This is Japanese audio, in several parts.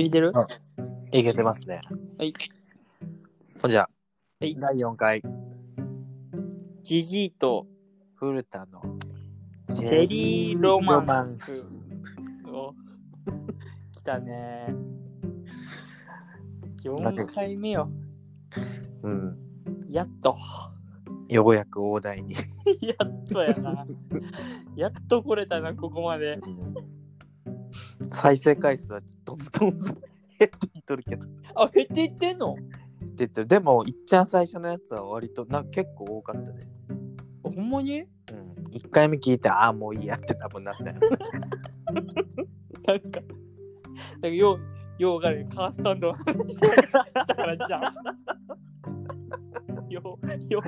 いてる？あいけてますね。はい。ほんじゃ、はい第4回、ジジイと古田のチェリーロマンスス。お来たね。なんか4回目よ。うん。やっと。ようやく大台に。やっとやな。やっと来れたな、ここまで。再生回数はどんどん減っていっとるけど。あ、減っていってんの？出てるでも、いっちゃん最初のやつは割となんか結構多かったで。ほんまに？うん。1回目聞いて、ああ、もういいやって多分なったよ。なんか、なんかよう、ようわかるカースタンドの話したからじゃん。よう、よう、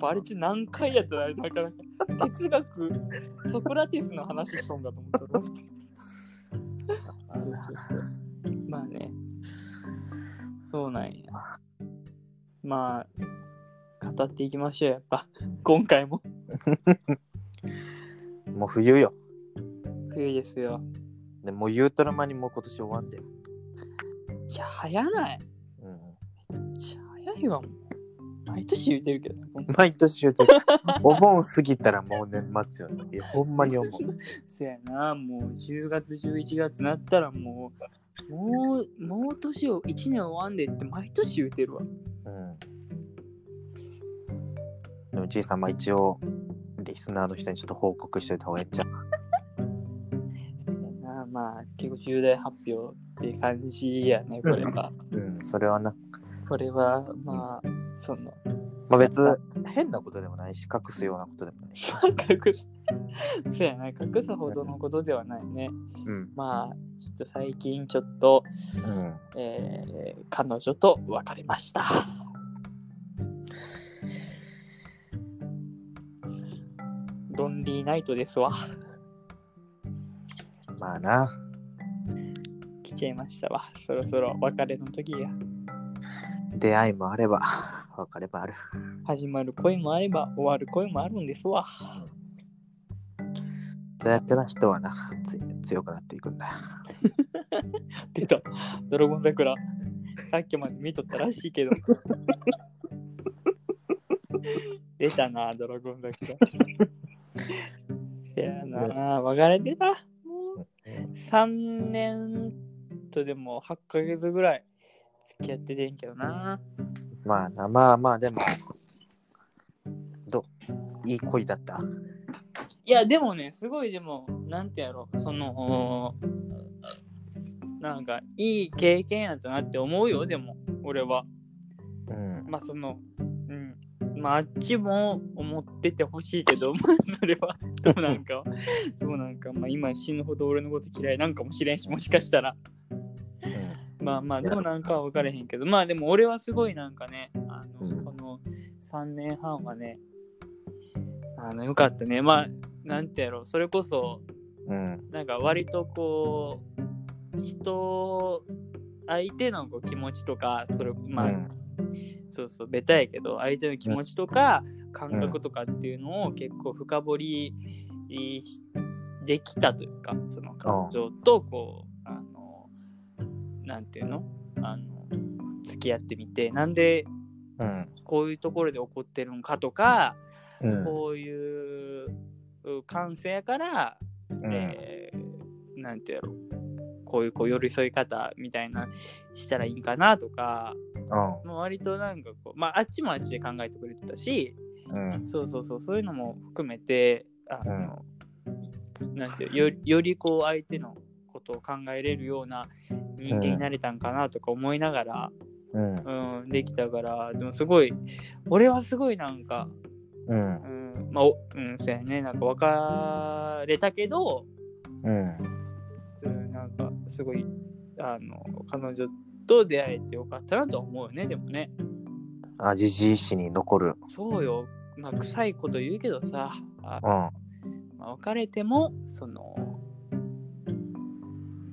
バレて何回やったらなかなか哲学、ソクラテスの話しとんかと思った。まあね。そうなんや。まあ、語っていきましょう、やっぱ。今回も。もう冬よ。冬ですよ。でもう言うとる間にもう今年終わんで。いや、早ない。うん。めっちゃ早いわ、もう。毎年言うてるけど毎年言うとる お盆過ぎたらもう年末よね。いや、ほんまに思う。せやな、もう10月、11月なったらもう、もう、もう年を1年終わんでって毎年言うてるわ。うん。でも、じいさん、まあ一応、リスナーの人にちょっと報告しといた方がいいんちゃうせやな、まあ、結構重大発表って感じやね、これは。うん、それはな。これは、まあ、その、まあ別、変なことでもないし、隠すようなことでもないし。隠す、せやな、隠すほどのことではないね。うん。まあ、ちょっと最近ちょっと、うん。えー彼女と別れました。ロンリーナイトですわ。まあな。来ちゃいましたわ。そろそろ別れの時が。出会いもあれば、別れもある。始まる恋もあれば終わる恋もあるんですわ。そうやってな、人はな、つ強くなっていくんだよ。出た。ドラゴン桜。さっきまで見とったらしいけど。出たな、ドラゴン桜。せやな、別れてた。もう3年とでも8ヶ月ぐらい付き合っててんけどな。まあな、まあまあ、でも、どういい恋だった？いや、でもね、すごいでも、なんてやろ、その、なんか、いい経験やったなって思うよ、でも、俺は。うん。まあ、その、うん。まあ、あっちも思っててほしいけど、まあ、それは、どうなんか、どうなんか、まあ、今死ぬほど俺のこと嫌いなんかもしれんし、もしかしたら。まあまあ、どうなんかは分からへんけど、まあでも俺はすごいなんかね、あの、うんこの3年半はね、あの、よかったね。まあ、なんてやろう、それこそ、うん。なんか割とこう、人、相手のこう気持ちとか、それ、まあ、うんそうそう、ベタやけど、相手の気持ちとか、感覚とかっていうのを結構深掘りしできたというか、その感情と、こう、なんていうの？あの、付き合ってみて、なんでうん。こういうところで起こってるのかとか、うん。こういう感性やから、うんえーなんてやろうこういうこう寄り添い方みたいなしたらいいんかなとか、まあ、割となんかこうまああっちもあっちで考えてくれてたしうん。そうそうそうそういうのも含めてあの、なんていうよりよりこう相手のことを考えれるような人間になれたんかなとか思いながら、うん。うんできたからでもすごい俺はすごいなんかうん。うん、まあ、おうん、そうやね、なんか別れたけど、うん。うん、なんかすごい、あの、彼女と出会えてよかったなと思うよね、でもね。あ、じじい史に残る。そうよ、まあ、臭いこと言うけどさ、あうん。まあ、別れても、その、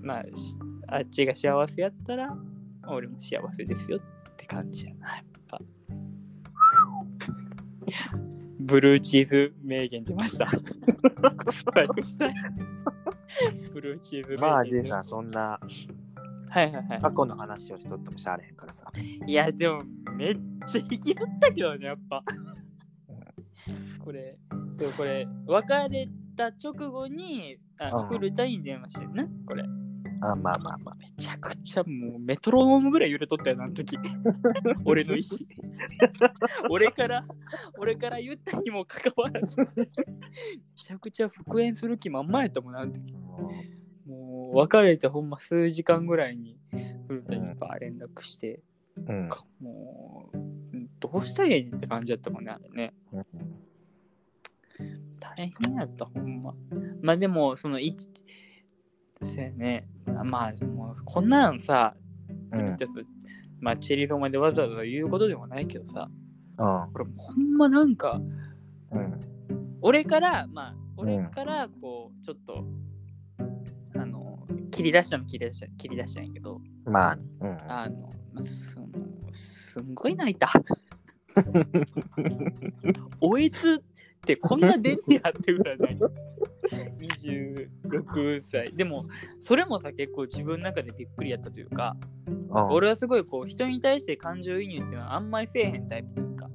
まあ、しあっちが幸せやったら、俺も幸せですよって感じやな、やっぱ。ブルーチーズ名言出ました。ブルーチーズ名言まあ、じいさん、そんなはいはいはい。過去の話をしとってもしゃあれへんからさ。いや、でも、めっちゃ引きずったけどね、やっぱ。これ、そうこれ、別れた直後に、あのうん古田に電話してんな、これ。あまあまあまあ。めちゃくちゃもうメトロノームぐらい揺れとったよな、あの時。俺の意思。俺から、俺から言ったにもかかわらず。めちゃくちゃ復縁する気満々やったもんな、あの時。もう別れてほんま数時間ぐらいに古田にバー連絡して、うん。かもう、うんどうしたらええねんって感じだったもんね、あれね。うん大変やった、ほんま。まあでも、その、いそうやね。まあ、もう、こんなんさ、うん。まあ、チェリロマでわざわざ言うことでもないけどさ、うん。これほんまなんか、うん。俺から、まあ、俺から、こう、ちょっと、あの、切り出したの切り出した切り出したんやけど、まあ、うん。あの、まあそのすんごい泣いた。おえつってこんな出んねやってぐらい泣いた。26歳。でも、それもさ、結構自分の中でびっくりやったというか、俺はすごいこう、人に対して感情移入っていうのはあんまりせえへんタイプというか、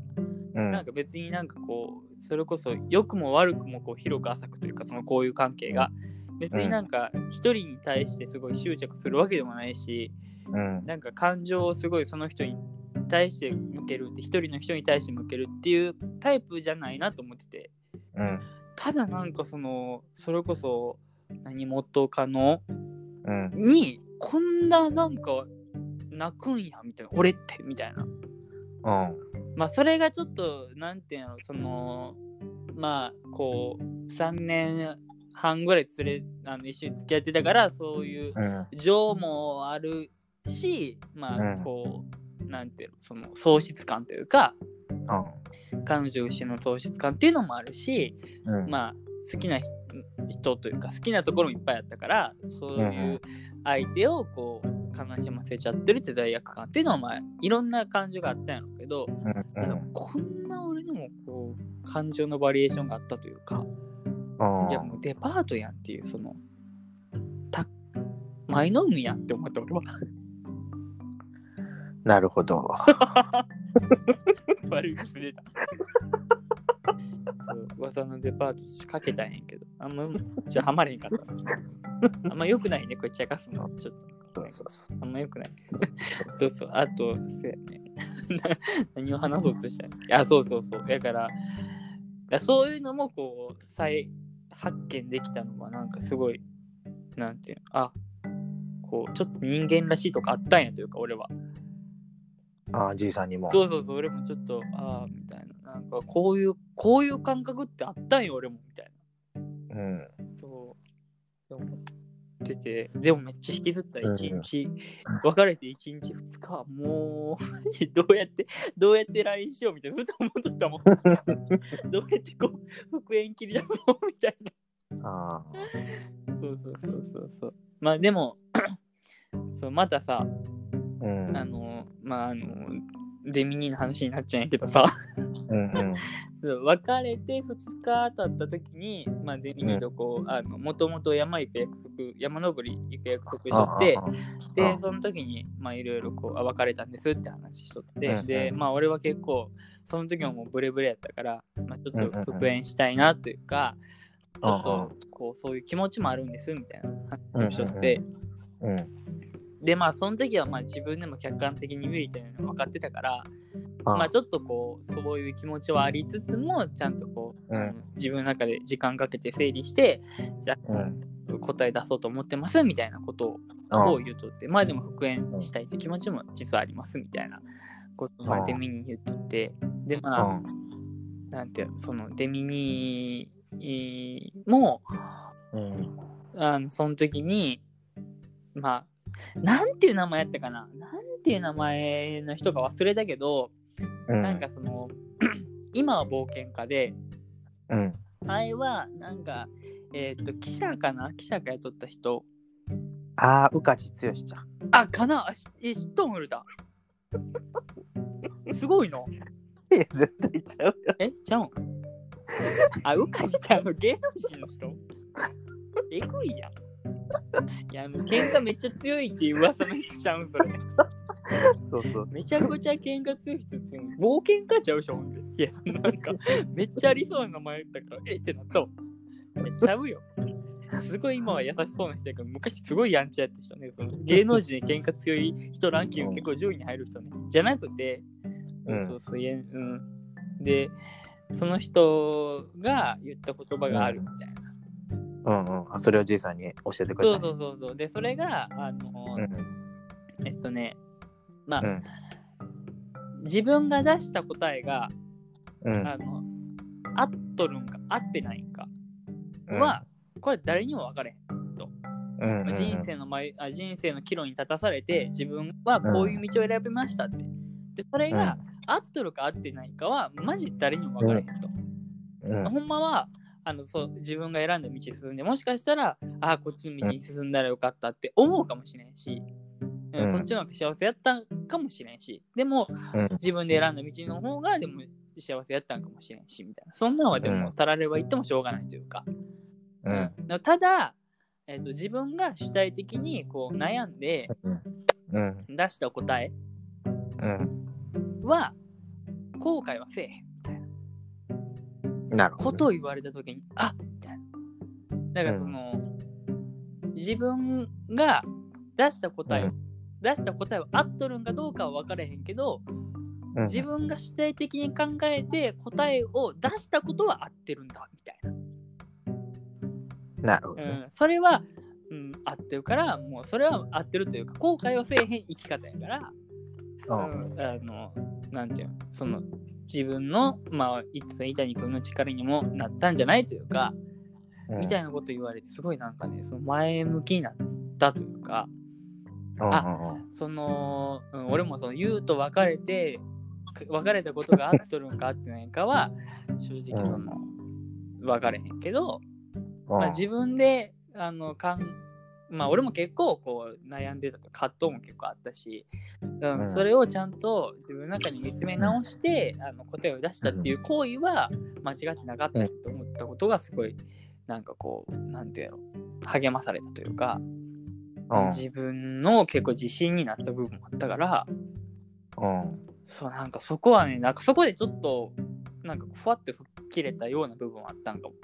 うん。なんか別になんかこう、それこそ良くも悪くもこう広く浅くというか、そのこういう関係が、別になんか一人に対してすごい執着するわけでもないし、うん。なんか感情をすごいその人に対して向けるって一人の人に対して向けるっていうタイプじゃないなと思っててうん。ただなんかそのそれこそ何元カノうん。にこんななんか泣くんやみたいな俺ってみたいなうん。まあそれがちょっとなんていうのそのまあこう3年半ぐらい連れあの一緒に付き合ってたからそういううん。情もあるしまあうんこう、なんていうのその喪失感というかうん。彼女失の喪失感っていうのもあるしうん。まあ好きな人人というか好きなところもいっぱいあったからそういう相手をこう悲しませちゃってるって罪悪感っていうのはまあいろんな感情があったんやろうけど、うなんかん。こんな俺にもこう感情のバリエーションがあったというかうん。いやもうデパートやんっていうそのた舞の海やんって思った俺は。なるほど。悪い癖出た。噂のデパートかけたんやけど、あんま、じゃハマれへんかった。あんま良くないね、これ茶化すの。ちょっと、そうそうそう。あんま良くない。そうそう、あと、そうやね。何を話そうとしたんやあ、そうそうそう。だから、だそういうのもこう、再発見できたのは、なんかすごい、なんていうの、あ、こう、ちょっと人間らしいとかあったんやというか、俺は。ああ、じいさんにも。そうそうそう、俺もちょっと、ああ、みたいな。なんか、こういう、こういう感覚ってあったんよ、俺も、みたいうん。な。そう。思ってて、でもめっちゃ引きずった、うん一日、別れて一日二日、もう、マジどうやって、どうやって LINE しようみたいな、ずっと思っとったもん。どうやってこう、復縁切り出そうみたいな。ああ。そうそうそうそうそう。まあでも、そうまたさ、うん。あの、まああの、デミニーの話になっちゃうんやけどさ、うん 別れて2日経った時に、まあ、デミニーとこう、あの、もともと山行く約束、山登り行く約束しとって、であ、その時に、まあ、いろいろこう、あ別れたんですって話しとって、うんうん。で、まあ、俺は結構、その時ももうブレブレやったから、まあ、ちょうんうんうん。っと復縁したいなというか、ちょっうんと、こう、そういう気持ちもあるんですみたいなうん話をしとって、うん。で、まあ、その時は、まあ、自分でも客観的に見るみたいなの分かってたから、あまあちょっとこうそういう気持ちはありつつもちゃんとこう、うん。自分の中で時間かけて整理してじゃ答え出そうと思ってますみたいなことあを言うとってまあでも復縁したいって気持ちも実はありますみたいなことをデミに言っとってでまあ。なんていうのそのデミにもうん。あのその時にまあなんていう名前やったかな？なんていう名前の人か忘れたけど、うん。なんかその 今は冒険家でうん。前はなんかえっ、と記者かな？記者が雇った人。ああ、宇梶剛ちゃん。あかな？え知っとん古田。すごいの？いや、絶対ちゃうよ。えちゃうん？あうかしってあの芸能人の人？えぐいやんいや、もう喧嘩めっちゃ強いっていう噂の人ちゃうん、それ。そうそう。めちゃくちゃ喧嘩強い人強い。冒険家ちゃうしょ、ほんで。いや、なんか、めっちゃありそうな名前だから、えってなったわ。めっちゃうよ。すごい今は優しそうな人やけど、昔すごいやんちゃやった人ね。その芸能人で喧嘩強い人ランキング結構上位に入る人ね。じゃなくて、うんそうそういえ、うん。で、その人が言った言葉があるみたいな。うんうん。あそれをじいさんに教えてくれた。そうそうそうそう。で、それが、あの、うん。えっとね、まあ、うん。自分が出した答えが、うん。あの、合っとるんか合ってないんかうんは、これ誰にも分かれへん。うんうんうん人生の前あ人生の岐路に立たされて自分はこういう道を選びましたって。でそれが合っとるか合ってないかはマジ誰にも分からへんと。うんほんまはあのそう自分が選んだ道に進んでもしかしたらああこっちの道に進んだらよかったって思うかもしれんし、うんうん。そっちの方が幸せやったんかもしれんしでもうん。自分で選んだ道の方がでも幸せやったんかもしれんしみたいな。そんなんはでうん。もたられば言ってもしょうがないというか、うん。うん。ただ、えっと自分が主体的にこう悩んでうん。出した答えうん。は後悔はせえへんななるほど。ことを言われた時にあみたいな。だからその、自分が出した答えを、うん。出した答えは合っとるんかどうかは分からへんけどうん。自分が主体的に考えて答えを出したことは合ってるんだみたいな、なるほどね。うん、それは、うん、合ってるからもうそれは合ってるというか後悔はせえへん生き方やから、うん。うん、あのなんていうのその自分のまあいつ板に君の力にもなったんじゃないというか、みたいなこと言われてすごいなんかねその前向きになったというかあその、うん、俺もその言うと別れてく別れたことが合っとるんか合ってないんかは正直その、分かれへんけど、まあ、自分であのかんまあ俺も結構こう悩んでたと葛藤も結構あったし、うんうんそれをちゃんと自分の中に見つめ直して、あの答えを出したっていう行為は間違ってなかったと思ったことがすごいなんかこうなんていうの励まされたというか、うん自分の結構自信になった部分もあったからうんそうなんかそこはねなんかそこでちょっとなんかふわって吹っ切れたような部分はあったんかも。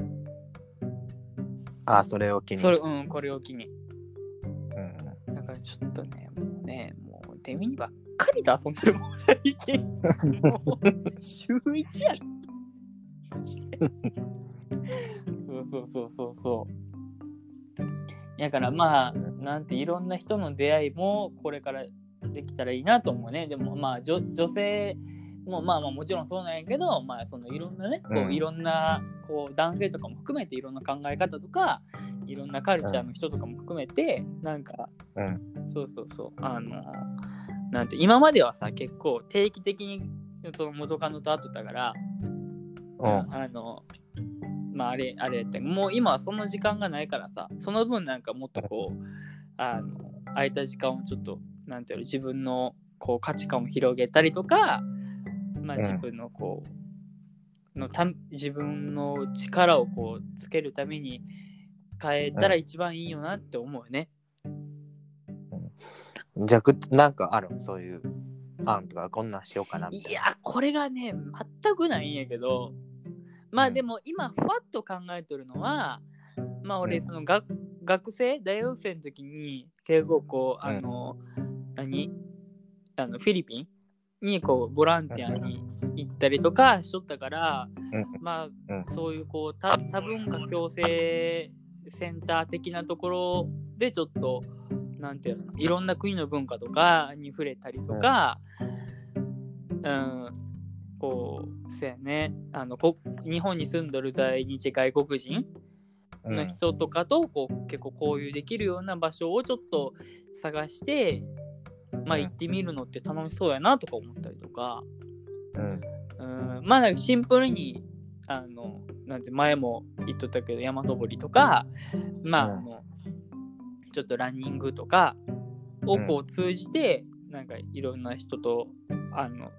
あそれを機に。それうんこれを機に。からちょっとね、もうね、もうデミにばっかりと遊んでるもん、最近。もう、週一やでマジで。そうそうそうそうそう。だからまあ、なんていろんな人の出会いもこれからできたらいいなと思うね。でもまあ女女性もまあまあもちろんそうなんやけど、まあそのいろんなね、こういろんなこう男性とかも含めていろんな考え方とか、いろんなカルチャーの人とかも含めて、なんかうん。そうそうそう。あの、なんて、今まではさ、結構定期的にその元カノと会っとったから、うん。あの、まああれ、あれやったもう今はその時間がないからさ、その分なんかもっとこう、あの、空いた時間をちょっと、なんていうの、自分のこう価値観を広げたりとか、まあうん。自分のこう、のた自分の力をこうつけるために変えたら一番いいよなって思うよね。じゃあぐなんかあるそういう案とかこんなんしようかなみたいな。いや、これがね、全くないんやけど、まあうん。でも今、ふわっと考えとるのは、まあ俺、うん。その学学生、大学生の時に、結構こう、うん。あの、何？あのフィリピンにこうボランティアに行ったりとかしとったから、うん。まあ、うん。そういうこう多多文化共生センター的なところでちょっとなんていうのいろんな国の文化とかに触れたりとか、うん、こうそうやね。あのこ日本に住んどる在日外国人うん。の人とかとこう結構交流できるような場所をちょっと探して、まあ、うん。行ってみるのって楽しそうやなとか思ったりとか、うん。うん、まあなんかシンプルにあのなんて前も言っとったけど山登りとかまあ,、うん。あのちょっとランニングとかをこう通じて、なんかいろんな人とあの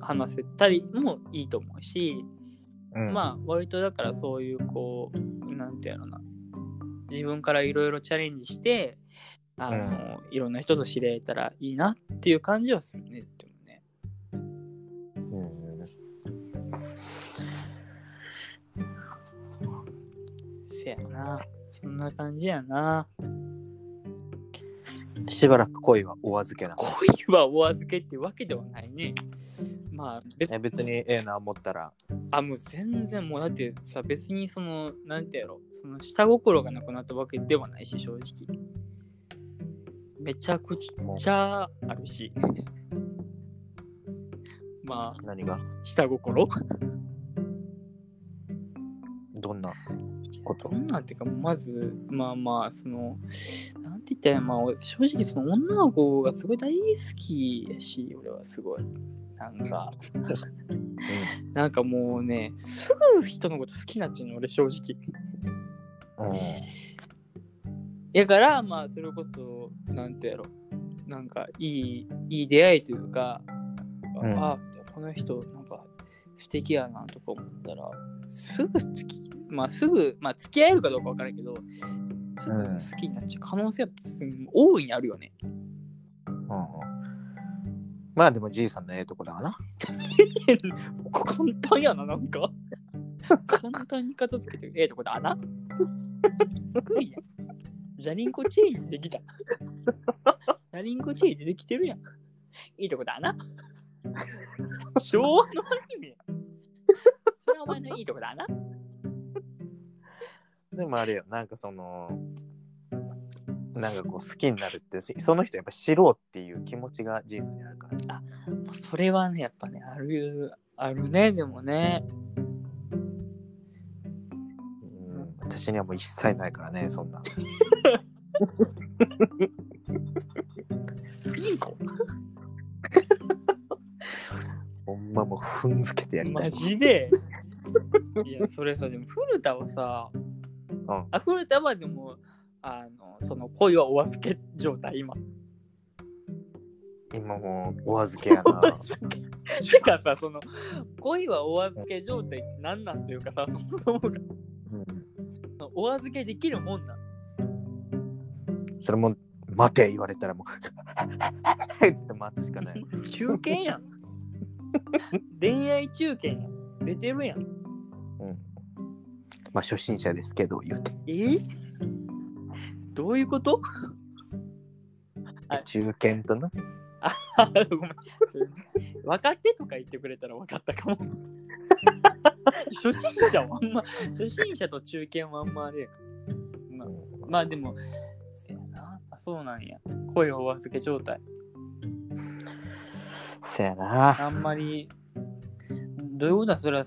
話せたりもいいと思うし、うん。まあ割とだからそういうこうなんていうのかな自分からいろいろチャレンジしてあの、いろんな人と知り合えたらいいなっていう感じはするねでもせやなそんな感じやなしばらく恋はお預けな。恋はお預けってわけではないねまあ別え別にええな思ったら。あ、もう全然もうだってさ、別にその、なんてやろ、その下心がなくなったわけではないし、正直。めちゃくちゃあるし。まあ、何が？下心？どんな？ことどんなんていうか、まず、まあまあ、その、なんて言ったらまあ、正直その女の子がすごい大好きやし、俺はすごい。なんか、なんかもうね、すぐ人のこと好きになっちゃうの、俺正直。うん。やから、まあ、それこそ、なんてやろ、なんか、いい、いい出会いというか、うんあ、この人、なんか、素敵やなとか思ったら、すぐ付き、まあ、すぐ、まあ、付き合えるかどうかわからんけど、すぐ好きになっちゃう可能性は大いにあるよね。うんうん。まあでもじいさんのええとこだわな。簡単やな、なんか。簡単に片付けて、ええとこだな。ジャリンコチェーンできた。ジャリンコチェーンでできてるやん。いいとこだな。昭和のアニメや。それはお前のいいとこだな。でもあれよ、なんかその、なんかこう好きになるって、その人やっぱ知ろうっていう気持ちがじいさんにあるから。それはね、やっぱね、ある、あるね、でもね。うん、私にはもう一切ないからね、そんな。ピンコ ほんまもう踏んづけてやりたマい。ジで？いや、それさ、でも古田はさ、うんあ古田はでも、あの、その恋はお預け状態、今。今もうお預けやな。てかさ、その、恋はお預け状態って何なんていうかさ、そもそもがうん、お預けできるもんなん。それも待て言われたらもう つって待つしかない。中堅やん。恋愛中堅やん。出てるやん。うん、まあ初心者ですけど言うて。え？どういうこと？あ中堅とな。あごめん。分かってとか言ってくれたら分かったかも。初心者はあんま、初心者と中堅はあんまあれやから。まあ、まあでも、せやな。あ、そうなんや。恋をお預け状態。せやな。あんまり、どういうことだそれは、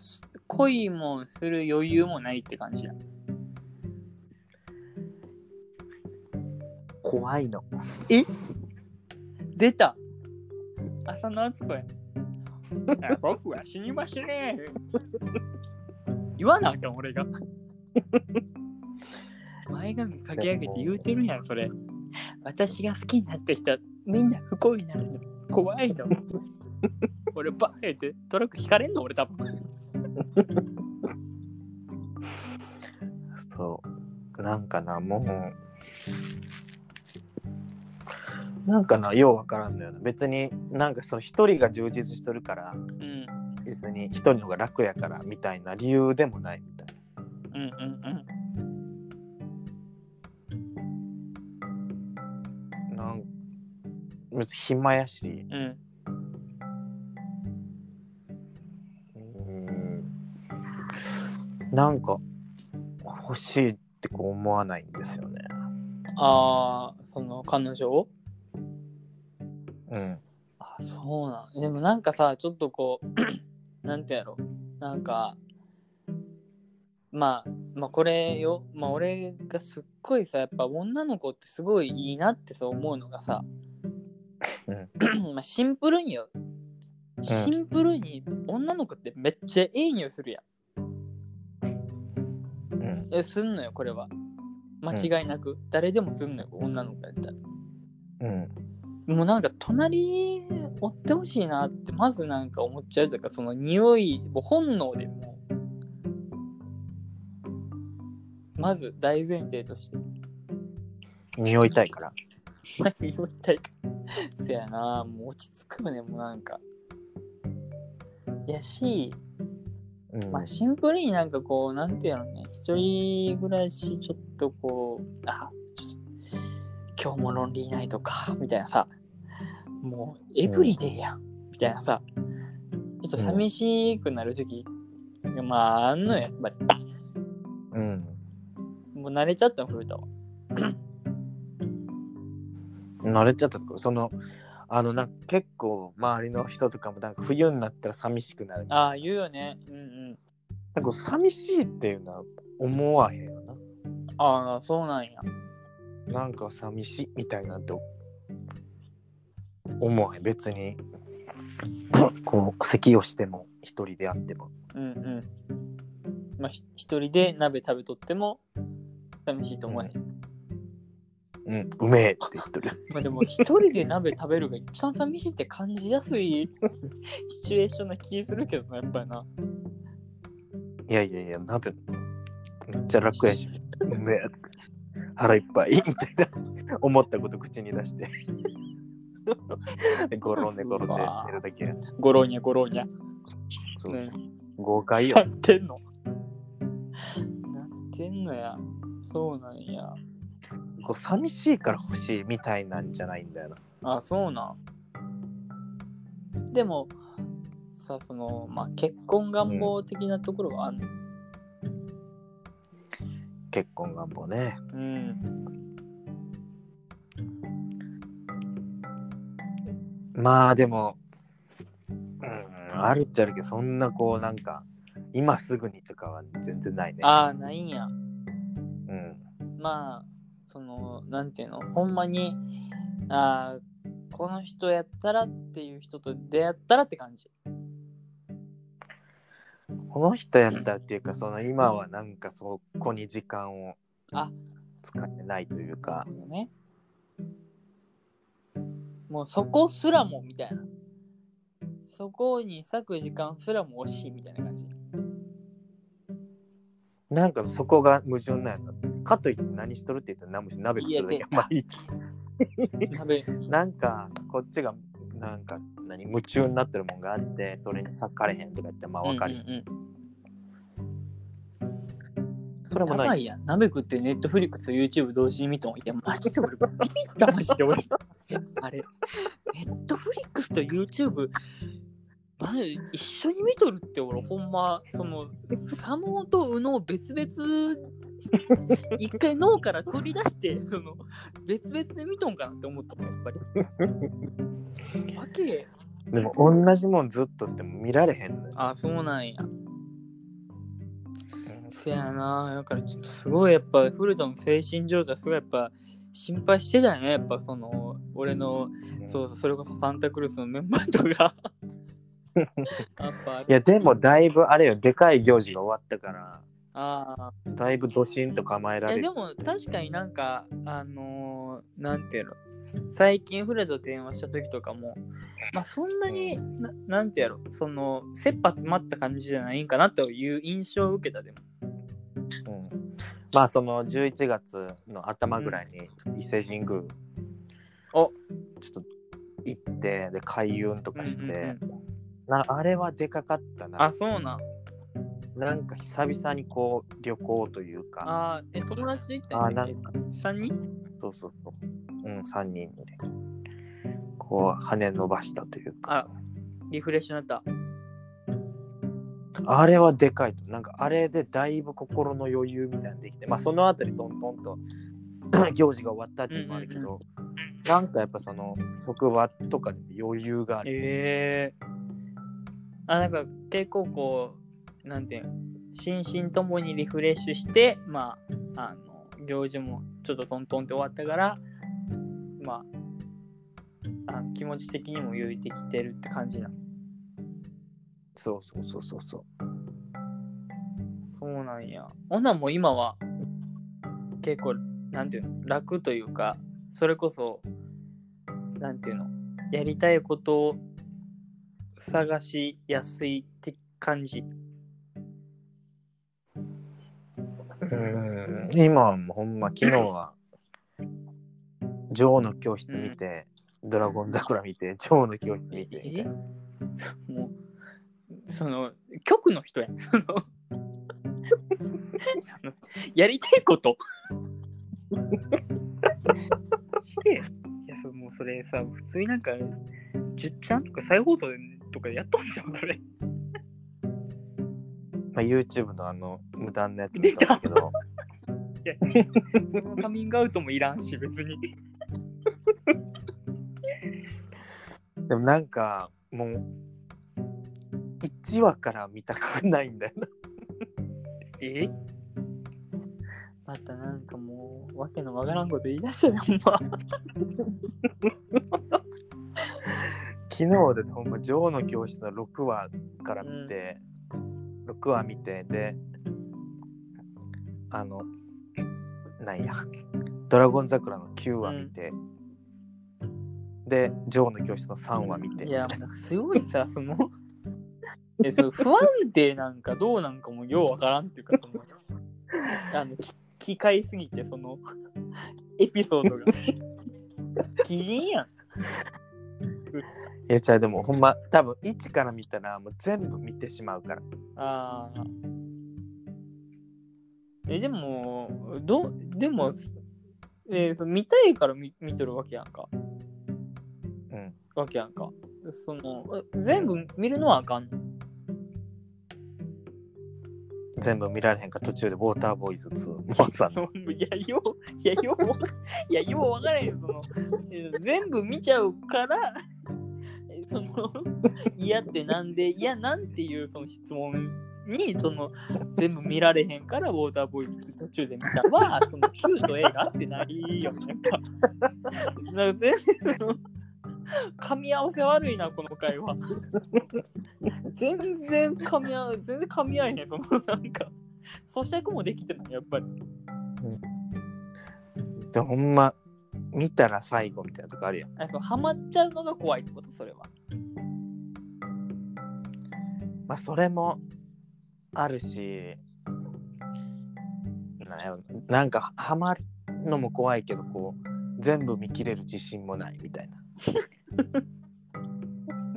恋もする余裕もないって感じだ。怖いの。出た浅野敦子や。あ僕は死にましね言わなあかん、俺が。前髪かき上げて言うてるやん、それ。私が好きになった人はみんな不幸になるの。怖いの。俺、バーってトラック引かれんの俺多分。そう。なんかな、もう。なんかな、ようわからんのよな。別になんかその一人が充実しとるから、うん。別に一人の方が楽やからみたいな理由でもないみたいうんうんな。なん別に暇やし。うんなんか欲しいってこう思わないんですよね。ああ、その彼女を？うん。あ、そうなん。でもなんかさ、ちょっとこう、なんてやろ？なんか、まあ、まあこれよ、まあ俺がすっごいさ、やっぱ女の子ってすごいいいなってさ思うのがさ、まあシンプルによ。シンプルに女の子ってめっちゃええ匂いするやん。うん。え、すんのよ、これは。間違いなく。誰でもすんのよ、女の子やったら。うん。もうなんか隣追ってほしいなってまずなんか思っちゃうというかその匂いもう本能でもうまず大前提として匂いたいから。何言いたいか。せやな、もう落ち着くよね、もうなんか。やし、うんまあシンプルになんかこう、なんていうのね、一人暮らしちょっとこう、あ、今日もロンリーナイトか、みたいなさ、もうエブリデイやん、みたいなさ、ちょっと寂しくなるとき、まあ、あんのよ、やっぱり。うん。もう慣れちゃったの、古田は。慣れちゃったその、あの、なんか結構周りの人とかもなんか冬になったら寂しくなる。ああ、言うよね。うんうん。なんか寂しいっていうのは思わへんよな。ああ、そうなんや。なんか寂しいみたいなと思わへん。別に、こう、咳をしても、一人であっても。うんうん。まあ、ひ一人で鍋食べとっても寂しいと思えへん。うん、うめえって言ってる。まあでも一人で鍋食べるが一番寂しいって感じやすいシチュエーションな気するけどな、やっぱりな。いやいやいや、鍋、めっちゃ楽やし、うめえ。腹いっぱいみたいな、思ったこと口に出して。でゴロンでゴロンで寝るだけや。ゴローニャゴローニャ。そうね、豪快よな。ってんのなってんのや。そうなんや。こう寂しいから欲しいみたいなんじゃないんだよな。あ、そうなん。でも、さ、その、まあ、結婚願望的なところはあんの、結婚願望ね。うん、まあでも、うん、あるっちゃあるけど、そんなこうなんか、今すぐにとかは全然ないね。ああ、ないんや。うん。まあ、その、なんていうの、ほんまに、あーこの人やったらっていう人と出会ったらって感じ。この人やったらっていうか、その今はなんかそこに時間をあ使ってないというか、ね。もうそこすらもみたいな。そこに割く時間すらも惜しいみたいな感じ。なんかそこが矛盾なんやな。かといって何しとるって言ったら何もし鍋食ってるだけ毎日。鍋、なんかこっちがなんか何夢中になってるもんがあってそれに裂かれへんとか言ってまあ分かる、うんうんうんそれもないやばいやん。鍋食ってネットフリックスと YouTube 同時に見とん。いや、マジで俺ビビった、マジで俺。あれ、ネットフリックスと YouTube、一緒に見とるって俺、ほんま、その、左脳と右脳別々、一回脳から取り出して、その、別々で見とんかなって思ったもん、やっぱり。わけ、でも同じもんずっとっても見られへんのよ、あ、そうなんや。せやな、だからちょっとすごいやっぱ古田の精神状態すごいやっぱ心配してたよね、やっぱその俺の、そうそう、それこそサンタクルースのメンバーとか。やっぱいやでもだいぶあれよでかい行事が終わったからあだいぶドシンと構えられる。やでも確かになんか、あのーなんていうの、最近古田と電話した時とかも、まあそんなに、ななんてやろ、その、切羽詰まった感じじゃないんかなという印象を受けたでも。うん。まあその11月の頭ぐらいに伊勢神宮お。ちょっと行ってで開運とかして、うんうんうん。なあれはでかかったな。あ、そうなん。なんか久々にこう旅行というか。あーえ、友達と行ったあなんだっけんか ?3 人？そうそうそう。うん3人で。こう羽伸ばしたというか。あリフレッシュになった。あれはでかいと。なんかあれでだいぶ心の余裕みたいなのできて。まあそのあたりトントンと 行事が終わったっていうのもあるけど、なんかやっぱその職場とかで余裕がある、ええあ、なんか結構こう、なんていうの、心身ともにリフレッシュして、まあ、あの、行事もちょっとトントンって終わったから、まあ、あの気持ち的にも余裕できてるって感じなの。そうそうそうそうそうそうなんや。ほんなんもう今は結構、なんていうの、楽というか、それこそ、なんていうの、やりたいことを探しやすいって感じ。うん。今はもうほんま昨日は女王の教室見て、ドラゴン桜見て、女王の教室見てみたいえな。そもうその局の人やん。そのそのやりたいこと。していやそもうそれさ普通になんか10ちゃんとか再放送とかでやっとんじゃんそれまあ、YouTube のあの無断なやつ見たんだけど、カミングアウトもいらんし別に。でもなんかもう1話から見たくないんだよな。え？またなんかもうわけのわからんこと言い出したよほんま。昨日でほんま女王の教室の6話から見て、6話見てであのなんやドラゴン桜の9話見て、で女王の教室の3話見て。いやもうすごいさそのえその不安定なんかどうなんかもようわからんっていうかそのあのき機械すぎてそのエピソードが。基人やんいやじゃあでもほんま多分1から見たらもう全部見てしまうから。ああえでもどうでもえー、見たいから見見てるわけやんか。うん。わけやんか。そのえ全部見るのはあかん。の全部見られへんから途中でウォーターボーイズ2モアさ。いや、よう、いや、よう、いや、よう分からへん。その、え全部見ちゃうから、えその、嫌ってなんで、いや、なんていうその質問に、その、全部見られへんから、ウォーターボーイズ途中で見たは、その、Q と A が合ってないよね。なんか、なんか全然、その、噛み合わせ悪いな、この会話。全然噛み合う、全然噛み合えへん、その、なんか、咀嚼もできてない、やっぱり。でほんま見たら最後みたいなとこあるやんあそうハマっちゃうのが怖いってことそれは。まあそれもあるしなんかハマるのも怖いけどこう全部見切れる自信もないみたいな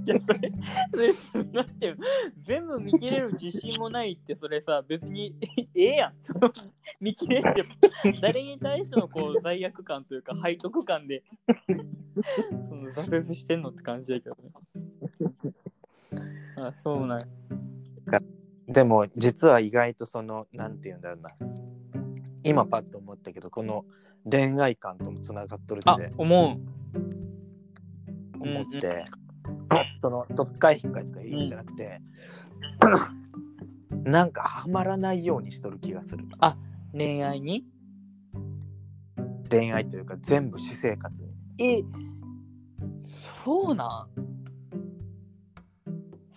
いやそれ なんて全部見切れる自信もないってそれさ別に ええやん見切れて誰に対してのこう罪悪感というか背徳感でその挫折してんのって感じだけどね。あそうなんや。でも実は意外とそのなんて言うんだろうな。今パッと思ったけどこの恋愛観ともつながっとるあって思う。思って、その特会引っかいとかいう意味じゃなくて、なんかハマらないようにしとる気がする。恋愛に？恋愛というか全部私生活に。えそうなん？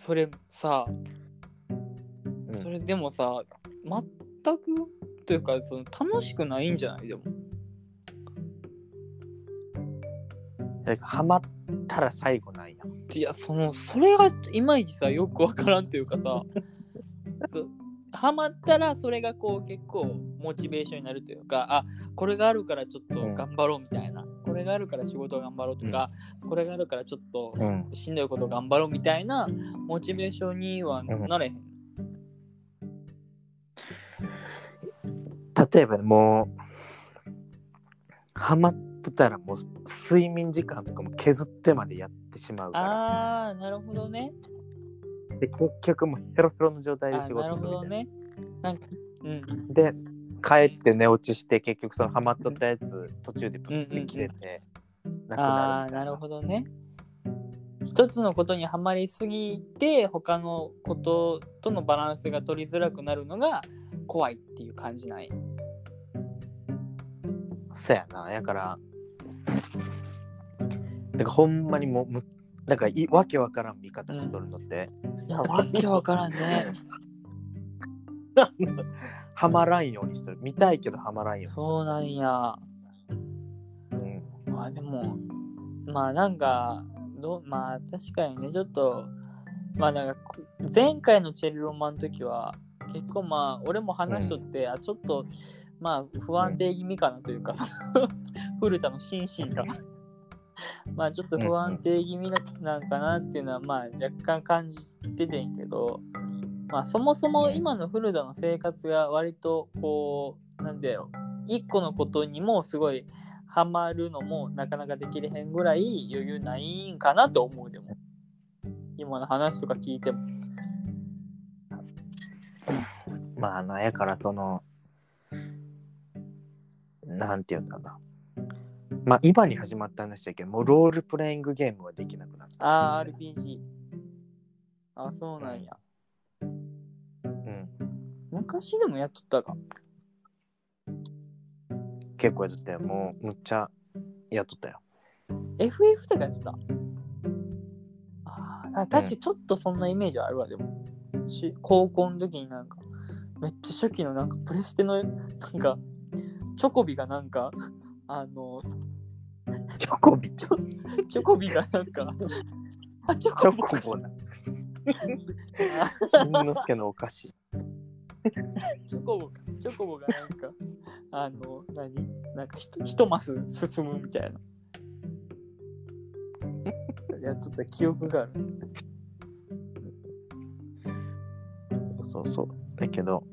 それさうん。それでもさ全くというかその楽しくないんじゃない？でも。ハマったら最後なんやいやそのそれがいまいちさよくわからんというかさ そう。ハマったらそれがこう結構モチベーションになるというかあこれがあるからちょっと頑張ろうみたいな、これがあるから仕事頑張ろうとか、これがあるからちょっとうんしんどいこと頑張ろうみたいなモチベーションにはなれへん。例えばもうハマってたらもう睡眠時間とかも削ってまでやってしまうからあーなるほどね。で結局もうヘロヘロの状態であなる仕事するみたいなほどね。なんか、うん。で帰って寝落ちして結局そのハマっとったやつ途中でプツって切れてなくあなるみたいあーなるほどね。一つのことにはまりすぎて他のこととのバランスが取りづらくなるのが怖いっていう感じない。そやなやからだからほんまにもうむなんかいわけわからん見方しとるのって、いや、わけわからんね。ハマらんようにしてる。見たいけどハマらんよそうなんや。うに、うん、まあでも、まあなんか、どうまあ確かにね、ちょっと、まあなんかこ、前回のチェリロマンの時は、結構まあ、俺も話しとって、あ、ちょっと、まあ不安定気味かなというか、古田の心身が。まあちょっと不安定気味ななんかなっていうのはまあ若干感じててんけど、まあそもそも今の古田の生活が割とこう、なんだろう、一個のことにもすごいハマるのもなかなかできれへんぐらい余裕ないんかなと思うでも。今の話とか聞いても。まあ、なんやからその、なんていうんだろうな。まあ、今に始まった話だけど、もうロールプレイングゲームはできなくなった。ああ、RPG。あそうなんや。うん。昔でもやっとったか。結構やっとったよ。もう、むっちゃやっとったよ。FF とかやってた？あーあ確かにちょっとそんなイメージあるわ、でも。し高校の時になんか、めっちゃ初期のなんかプレステのなんか、チョコビがなんか、あの、チョコビ、チチョコビがなんか、あ、チョョコビコボな。あ しんのすけのお菓子。チョコボか。チョコボがなんか、あの、何？なんかひと一マス進むみたいな。やっとった記憶がある。そうそう。だけど、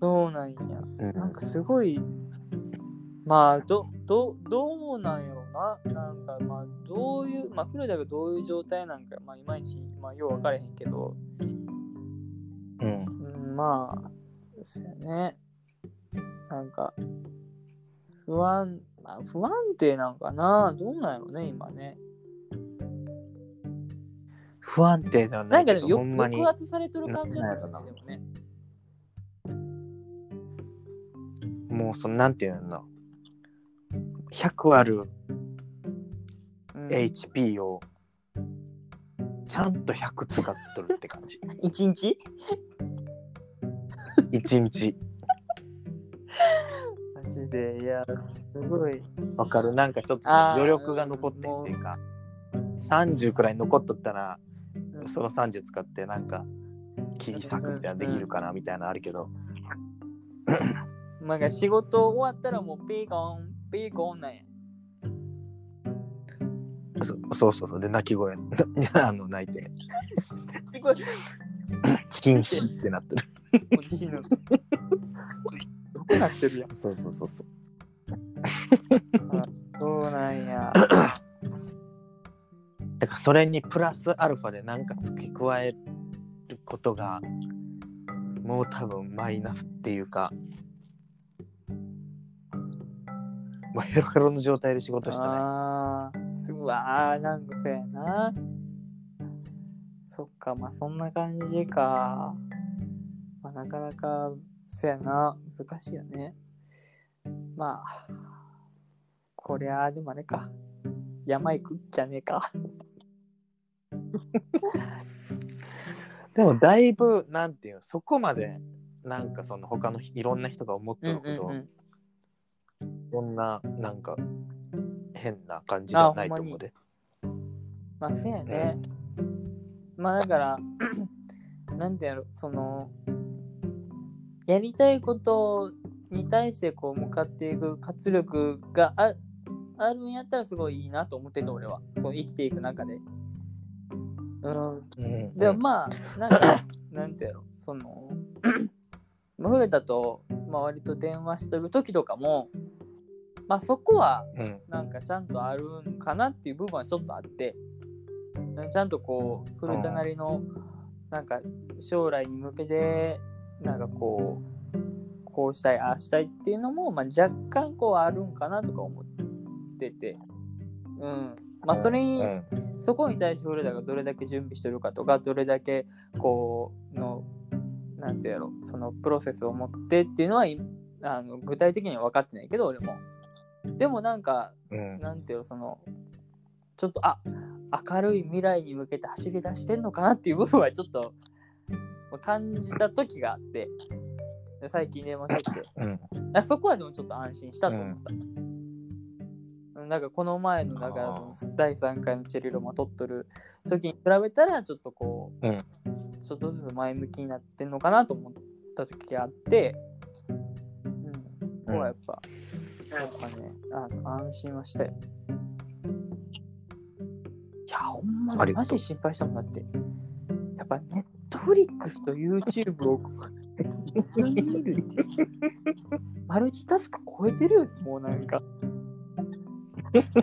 そうなんや。うんなんかすごい、まあ、ど、ど、どうなんやろな。なんか、まあ、どういう、まあ、古田がどういう状態なんか、まあ、いまいち、まあ、よう分かれへんけど、まあ、そうやね。なんか、不安、まあ、不安定なんかな。どうなんやろね、今ね。不安定ではなないんかでもよほんまに抑。圧されてる感じはするな、でもね。もうそのなんていうの100あるうん、HP をちゃんと100使っとるって感じ 一日？1日。マジで、いや、すごい。わかる。なんかちょっと余力が残ってっていうか30くらい残っとったらうん。その30使ってなんか切り裂くみたいなのできるかなみたいなのあるけど。なんか仕事終わったらもうピーコン、ピーコンなんや。そそうそうそう。で泣き声。あの泣いて。禁止 ってなってるもう死ぬ。どこなってるやん。そうそうそうそうそうなんや。だからそれにプラスアルファで何か付け加えることがもう多分マイナスっていうかもうヘロヘロの状態で仕事したねああ、すごい、あーなんかそうやな。そっか、まあそんな感じか。まあなかなか、そうやな、難しいよね。まあ、こりゃあでもあれか。山行くんじゃねえか。でもだいぶなんていうのそこまでなんかその他のいろんな人が思ってるほど、ん。そんななんか変な感じではないと思うでまあそうやね。まあだから、なんてやろ、その、やりたいことに対してこう向かっていく活力がああるんやったらすごいいいなと思ってて俺は。そう生きていく中で。うん。うんでもまあ、なんか、なんてやろ、その、まあ、フレタと、まあ、割と電話してる時とかも、まあそこはうんなんかちゃんとあるんかなっていう部分はちょっとあってちゃんとこう古田なりのなんか将来に向けてなんかこうこうしたいああしたいっていうのも、まあ、若干こうあるんかなとか思ってて。うん。まあそれに、うん。そこに対して古田がどれだけ準備してるかとかどれだけこうのなんてやろそのプロセスを持ってっていうのはいあの具体的には分かってないけど俺も。でもなんかうん。なんていうのそのちょっとあ明るい未来に向けて走り出してんのかなっていう部分はちょっとまあ感じた時があってで最近電話してきて。うん。あそこはでもちょっと安心したと思った。なんかこの前のなんか第3回のチェリロマ撮っとる時に比べたらちょっとこう、うん。ちょっとずつ前向きになってんのかなと思った時があってこはやっぱ、やっぱね、あの安心はしたよ。いや、ほんまありがとう。マジで心配したもんだって。やっぱ、ネットフリックスと YouTube を一緒に見るっていう。マルチタスク超えてるよね、もうなんか。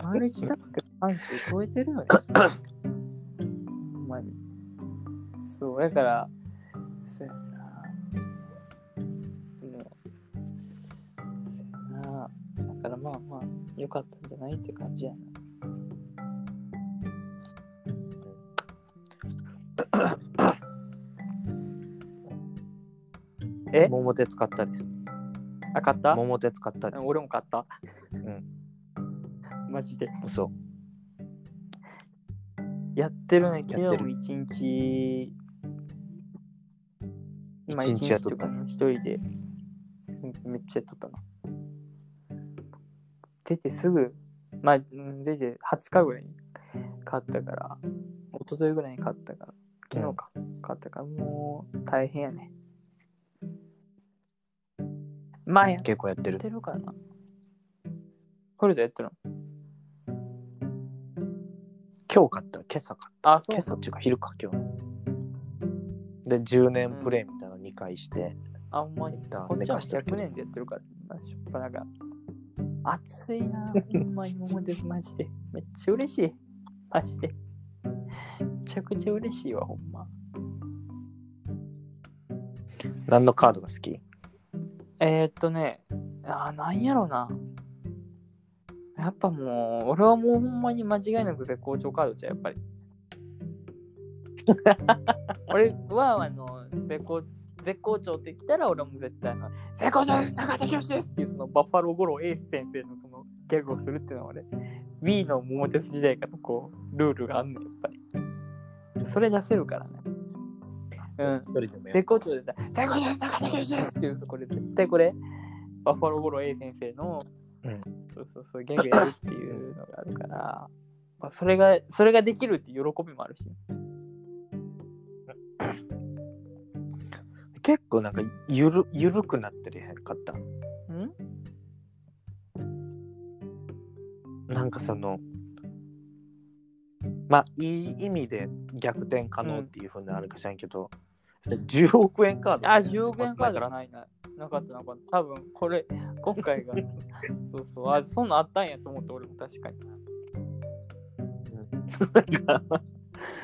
マルチタスク3種超えてるよね。ほんまに。そう、だから、そうやな。もう、そうやな。だからまあまあ、良かったんじゃないって感じやな。え？桃鉄買ったで。あ、買った？桃鉄買ったで。俺も買った。うん。マジで。嘘。やってるね、昨日も一日、今一一日やっ日とか一人で、めっちゃやっとったな。出てすぐ、まあ、うん出て20日ぐらいに買ったから、一昨日ぐらいに買ったから、昨日か、買ったから、もう大変やね。まあやっ結構やってる。てるかな。フルでやってるの？今日買った。今朝買っあ、た。そう今朝っていうか昼か今日。で、10年プレイみたいなの2回して、あんまり。一旦こっちは寝かしてるけど100年でやってるから、まあ、しょっぱなが。暑いな、ほんまに桃でマジで。めっちゃ嬉しい。マジで。めちゃくちゃ嬉しいわ、ほんま。何のカードが好き？えー、っとね、あー、なんやろな。やっぱもう、俺はもうほんまに間違いなく絶好調カードじゃう、やっぱり。俺は、あの、絶好絶好調ってきたら、俺はもう絶対あの、絶好調です中田教師ですっていう、そのバッファローゴローエース先生のそのギャグをするっていうのは俺、Wii の桃鉄時代からのこう、ルールがあんのよ、やっぱり。それ出せるからね。うん。一人でもや絶好調で絶好調です中田教師ですっていう、これ絶対これ、バッファローゴロー A 先生の、うんそうそうそう、ギャグやるっていうのがあるから、まあ、それが、それができるって喜びもあるし。結構なんかゆるゆるくなってるへんかった。ん？なんかその、まあいい意味で逆転可能っていうふうにあるかしらんけど、10億円カードあ、10億円カードないな。なかったなかった。多分これ、今回が、そうそう、あ、そんなんあったんやと思って、俺も確かに。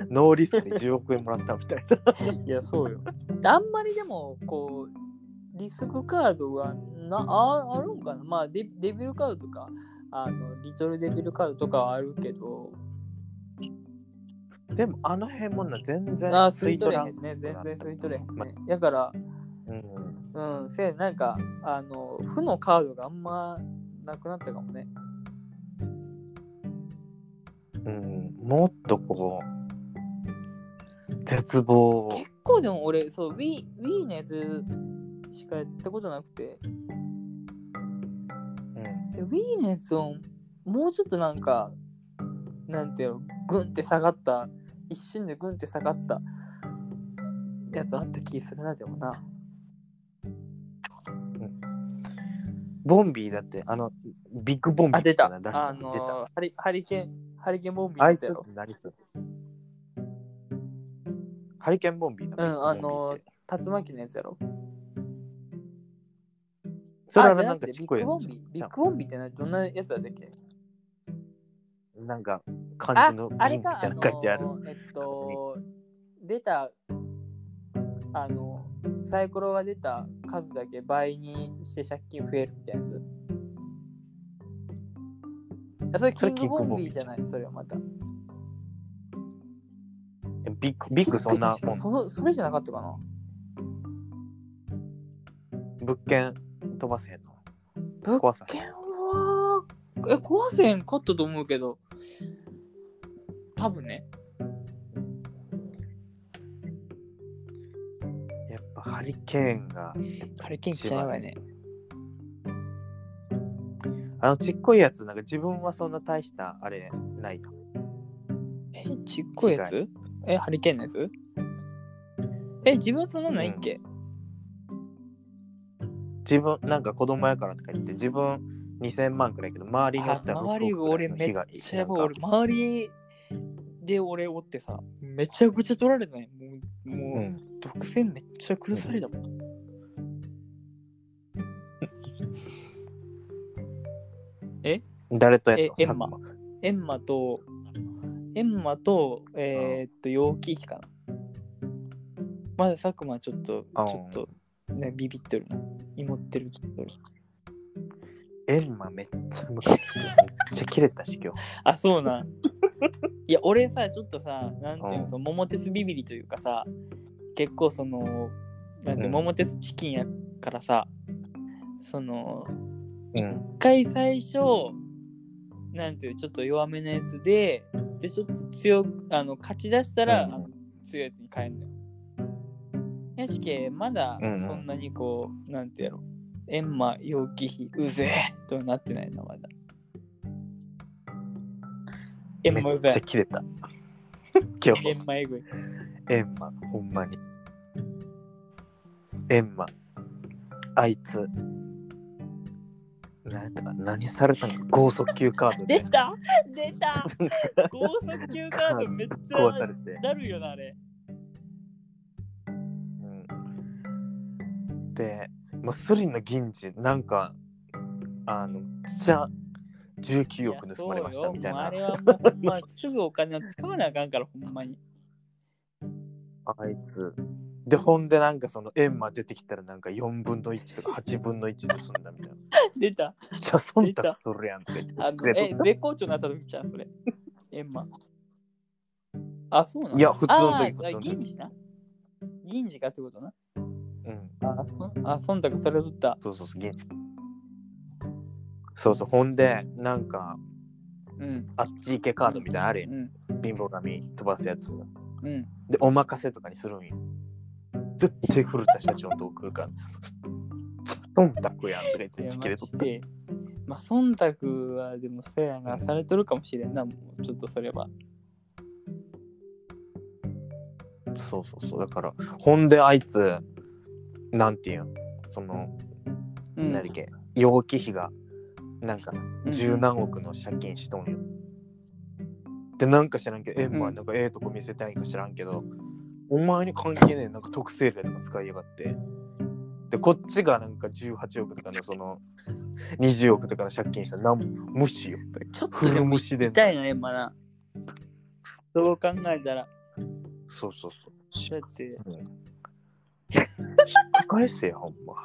ノーリスクで10億円もらったみたいな。いや、そうよ。あんまりでも、こう、リスクカードがなああるんかなまあデ、デビルカードとか、あの、リトルデビルカードとかはあるけど、でもあの辺もな全然あ、吸い取れへんね。全然吸い取れへんね。だから、うん。うん、せやなんか、あの、負のカードがあんまなくなったかもね。うん、もっとこう絶望を。結構でも俺、そう、Wii, Wii のやつしかやったことなくて、うん。で Wii のやつをもうちょっとなんか、なんていうの、グンって下がった、一瞬でグンって下がったやつあった気するな、でもな。ボンビーだってあのビッグボンビーあ、出た。みいなの出したあの出たハリ、ハリケーン、ハリケーンボンビーあいつ何するハリケーンボンビーのうん、あのビー竜巻のやつやろ。それはあじゃななんくてビッグボンビー。ビッグボンビーってなどんなやつだったっけ？なんか漢あ字のあれみたいな書いてある。えっと、出た、あの、サイコロが出た数だけ倍にして借金増えるみたいなやつ。あそれキングボンビーじゃない、それはまた。ビッグビッグそんなもんそのそれじゃなかったかな？物件飛ばせへんの物件は、え、壊せんかったと思うけど、多分ね。やっぱハリケーンがハリケーンちゃうわね。あのちっこいやつなんか自分はそんな大したあれないよえ、ちっこいやつ？え、ハリケーンのやつ？え、自分そんなのないっけ、自分なんか子供やからとか言って自分2000万くらいやけど周りにおあったら周り俺めっちゃやばい俺周りで俺おってさめちゃくちゃ取られたねもうもう、うん。独占めっちゃ崩されたもん、誰とやったの？えエンマ。エンマとエンマとえーっと陽気比かな。まだ佐久間ちょっとちあょっとねビビってるな。芋ってるちょっとエンマめっちゃムカつく。めっちゃ切れたし今日。あ、そうなん。いや、俺さ、ちょっとさ、なんていうの、うん。その桃鉄ビビリというかさ、結構その、なんていううん。桃鉄チキンやからさ、その、うん。一回最初、なんていう、ちょっと弱めのやつで、で、ちょっと強く、あの、勝ち出したら、うん。あの強いやつに変えんのよ。やしけ、まだうんうん。そんなにこう、なんてやろ、エンマ、陽気比、うぜえとはなってないな、まだ。エンマうぜえめっちゃ。切れた。今日。エンマエグい。エンマほんまに。エンマあいつ。なんやったか何されたの？剛速球カードで。出た！出た！高速球カードめっちゃ こうされて、だるいよな、あれ。うん、でもうスリの銀次なんかあのじゃ19億盗まれましたみたいなやそうよもうあれはもうますぐお金を使わなあかんから、ほんまに。あいつでほんでなんかそのエンマ出てきたらなんか4分の1とか8分の1盗んだみたいな 出た。じゃあ忖度するやんってあのえ、絶好調になった時じゃん、それ。エンマ。あ、そうなの？いや普通の時銀次な？銀次かってことな？うん。あ、そあ忖度されとった。そうそうそう。銀そうそう。ほんでなんかうん。あっち行けカードみたいなのあるやん。うん。貧乏神飛ばすやつもうん。でお任せとかにするんよ。絶対古田社長のとこ来るから。忖度やんとか言っていやチキレとった。マジで。まあ、忖度はでもそうやな、されとるかもしれんな、もうちょっとそれは。そうそうそう。だからほんであいつなんていうん？その、うん。何だっけ？陽気費がなんかうん十何億の借金しとんよ、でなんか知らんけどえうん。まあなんかええとこ見せたいんか知らんけど、お前に関係ねえなんか特製例とか使いやがって。でこっちがなんか18億とかのその20億とかの借金したらなんも無視よ。ちょっとでも無視で痛いな、エンマな。そう考えたら、そうそうそう。だって、返せやほんま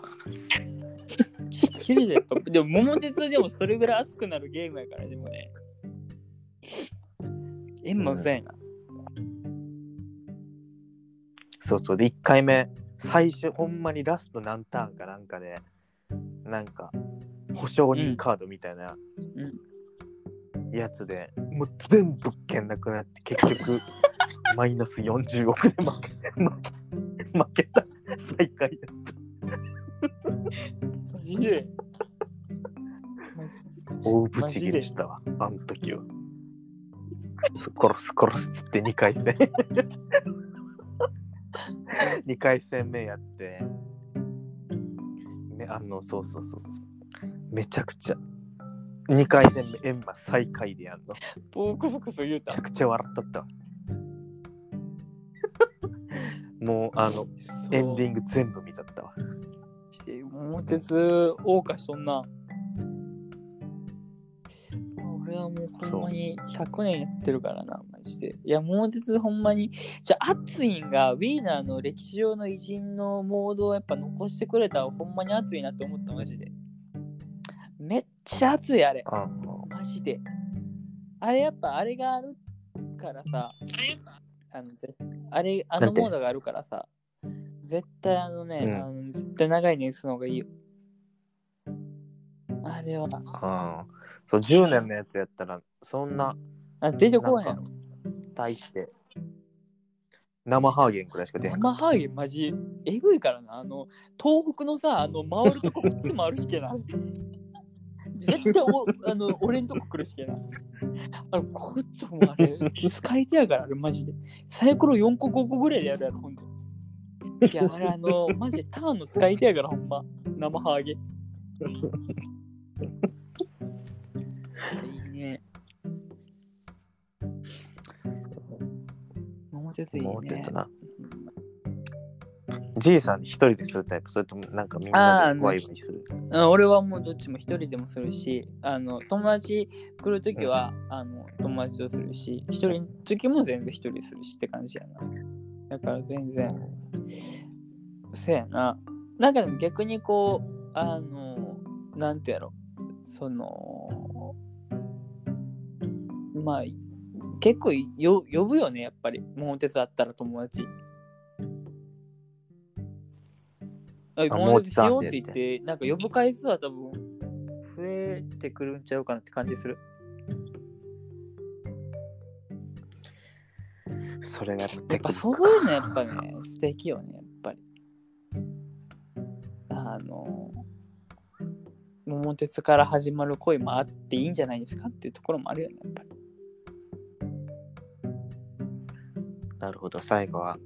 きれいだよ。でも、桃鉄でもそれぐらい熱くなるゲームやから、でもね。エンマうざいな。そうそうで1回目最初ほんまにラスト何ターンかなんかでなんか保証人カードみたいなやつで、もう全部券なくなって結局マイナス40億で負け負け負けた最下位やマジで。マジ大ブチギレしたわあの時は。殺す殺すっつって2回戦。2回戦目やって。ねあのそうそうそう。そうめちゃくちゃ2回戦目エンマ最下位でやんの。ボークソクソ言うた。めちゃ。くちゃ笑ったったわもうあのエンディング全部見たったわして桃鉄謳歌しとんな。俺はもうほんまに100年やってるからな、マジで。いや、桃鉄ほんまに。じゃあ、熱いんが、ウィーナーの歴史上の偉人のモードをやっぱ残してくれたらほんまに熱いなって思った、マジで。めっちゃ熱い、あれ。あマジで。あれやっぱあれがあるからさ、あのぜあれ、あのモードがあるからさ、絶対あのね、うんあの絶対長い年数の方がいいよ。あれは、あそう10年のやつやったらそんなあ出てこへんやろ。大して生ハーゲンくらいしか出へんか生ハーゲンマジえぐいからな。あの、東北のさ、あの、回るとこいつもあるしけな。絶対お あの俺んとこ来るしけな。あの、こいつもあれ、使い手やから、あれマジで。サイコロ4個5個ぐらいでやるやろ、ほんで。いや、あれあの、マジでターンの使い手やから、ほんま。生ハゲ。いいね。桃鉄いいね。桃鉄な。じいさん一人でするタイプ？それともなんかみんなでワイワイする？うん俺はもうどっちも一人でもするし、あの友達来るときは、あの友達とするし、一人の時も全然一人するしって感じやな。だから全然、せやな。なんか逆にこう、あの、なんてやろ、その、まあ、結構よ呼ぶよね、やっぱり。桃鉄あったら友達。あ桃鉄しようって言って、なんか呼ぶ回数は多分増えてくるんちゃうかなって感じする。それがやっぱそうクいうのやっぱね、素敵よね、やっぱり。あの、桃鉄から始まる恋もあっていいんじゃないですかっていうところもあるよね、やっぱり。なるほど最後は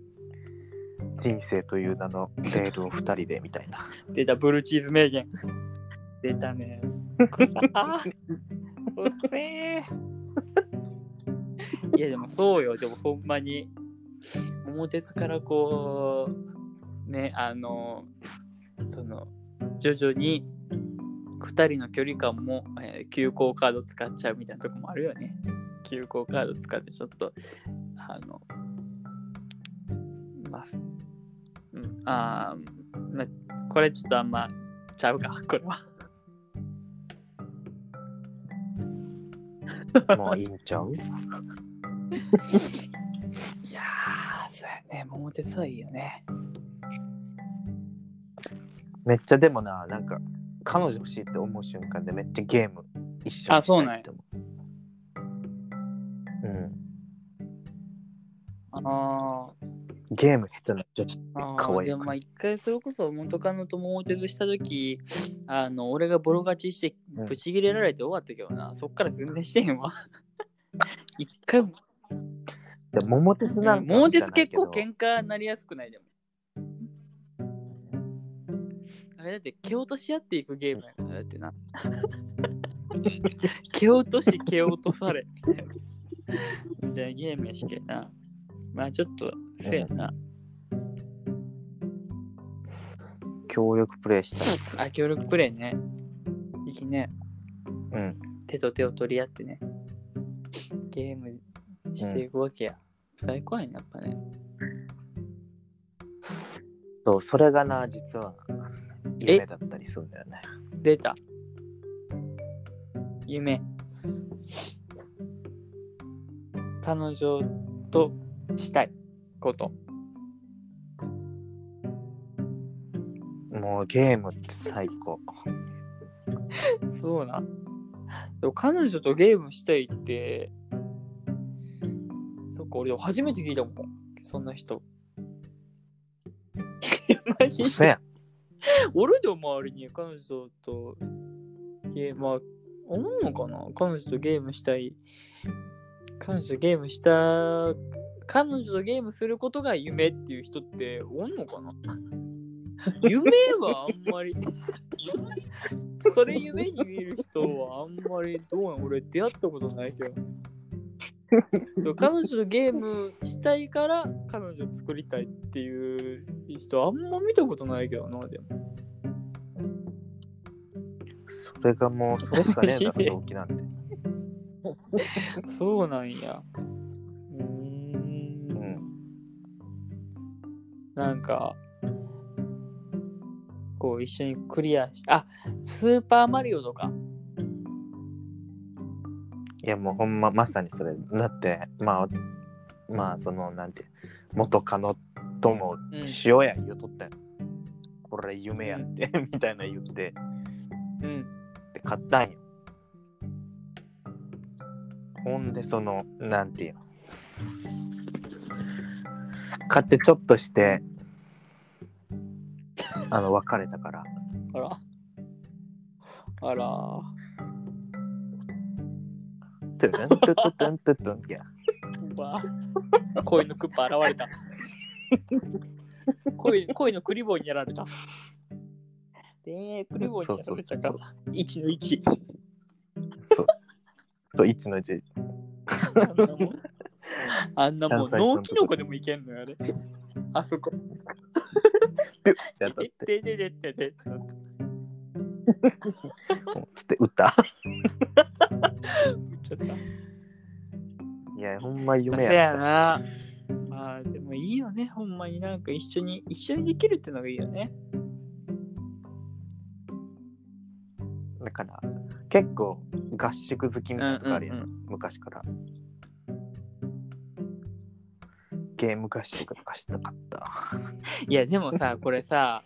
人生という名のレールを二人でみたいな出た、ブルーチーズ名言。出たね。あうっせーいやでもそうよ、でもほんまに、桃鉄からこう、ね、あの、その、徐々に2人の距離感も、えー急行カード使っちゃうみたいなとこもあるよね。急行カード使ってちょっと、あの、まあ、うん、あーまあ、これちょっとあんまちゃうか、これは。もういいんちゃう？いやー、そうやね。桃鉄はいいよね。めっちゃでもななんか彼女欲しいって思う瞬間でめっちゃゲーム一緒にあそうなんやしたいって思ううんあゲーム下手な女子ってあ可愛い。でもまあ一回それこそ元カノと桃鉄した時あの俺がボロ勝ちしてうん。ブチギレられて終わったけどな、そっから全然してへんわ。一回も。で桃鉄なんか桃鉄結構喧嘩なりやすくないでも。あれだって蹴落とし合っていくゲームやからだってな。蹴落とし蹴落とされ。みたいなゲームやしけなまあちょっとせやな、協力プレイしたい。あ協力プレイね。いいね。うん。手と手を取り合ってね。ゲームしていくわけや、最高やねやっぱね。そうそれがな実はえ夢だったりするんだよね。出た。夢。彼女としたいこと。もうゲームって最高。そうな。でも彼女とゲームしたいってそっか俺初めて聞いたもん。そんな人。マジ嘘やん。俺でも周りに彼女とゲーム、まあ、思うのかな？彼女とゲームしたい。彼女とゲームした、彼女とゲームすることが夢っていう人っておんのかな？夢はあんまり。それ夢に見る人はあんまりどうなん？俺出会ったことないけど。そう彼女とゲームしたいから彼女作りたいっていう人あんま見たことないけどなでもそれがもうそれしかねえだマジでろ動機なんて そうなんやなんかこう一緒にクリアしてあスーパーマリオとか。いやもうほんままさにそれ。だってまあまあそのなんて元カノともうん。しようや言うとったよ、これ夢やってみたいな言って。うん。で買ったんよ。ほんでそのなんていうの。買ってちょっとして あの別れたからあらあらトゥルントゥトゥトゥントゥトゥンいやうわ恋のクッパ現れた恋恋のクリボーにやられた恋愛プレボにやられたかそうら。1の1。そう。そう、1の1。あんなもん。あんなもん、関西人の脳キノコでもいけんのよ、あれ。あそこ。やったっえて。てででででって打った？いや、ほんま夢そややったし。な。まあでもいいよね、ほんまになんか一緒に一緒にできるってのがいいよね。だから、結構合宿好きみたいなとこあるやん。うんうん昔から。ゲーム合宿とかしたかった。いやでもさ、これさ、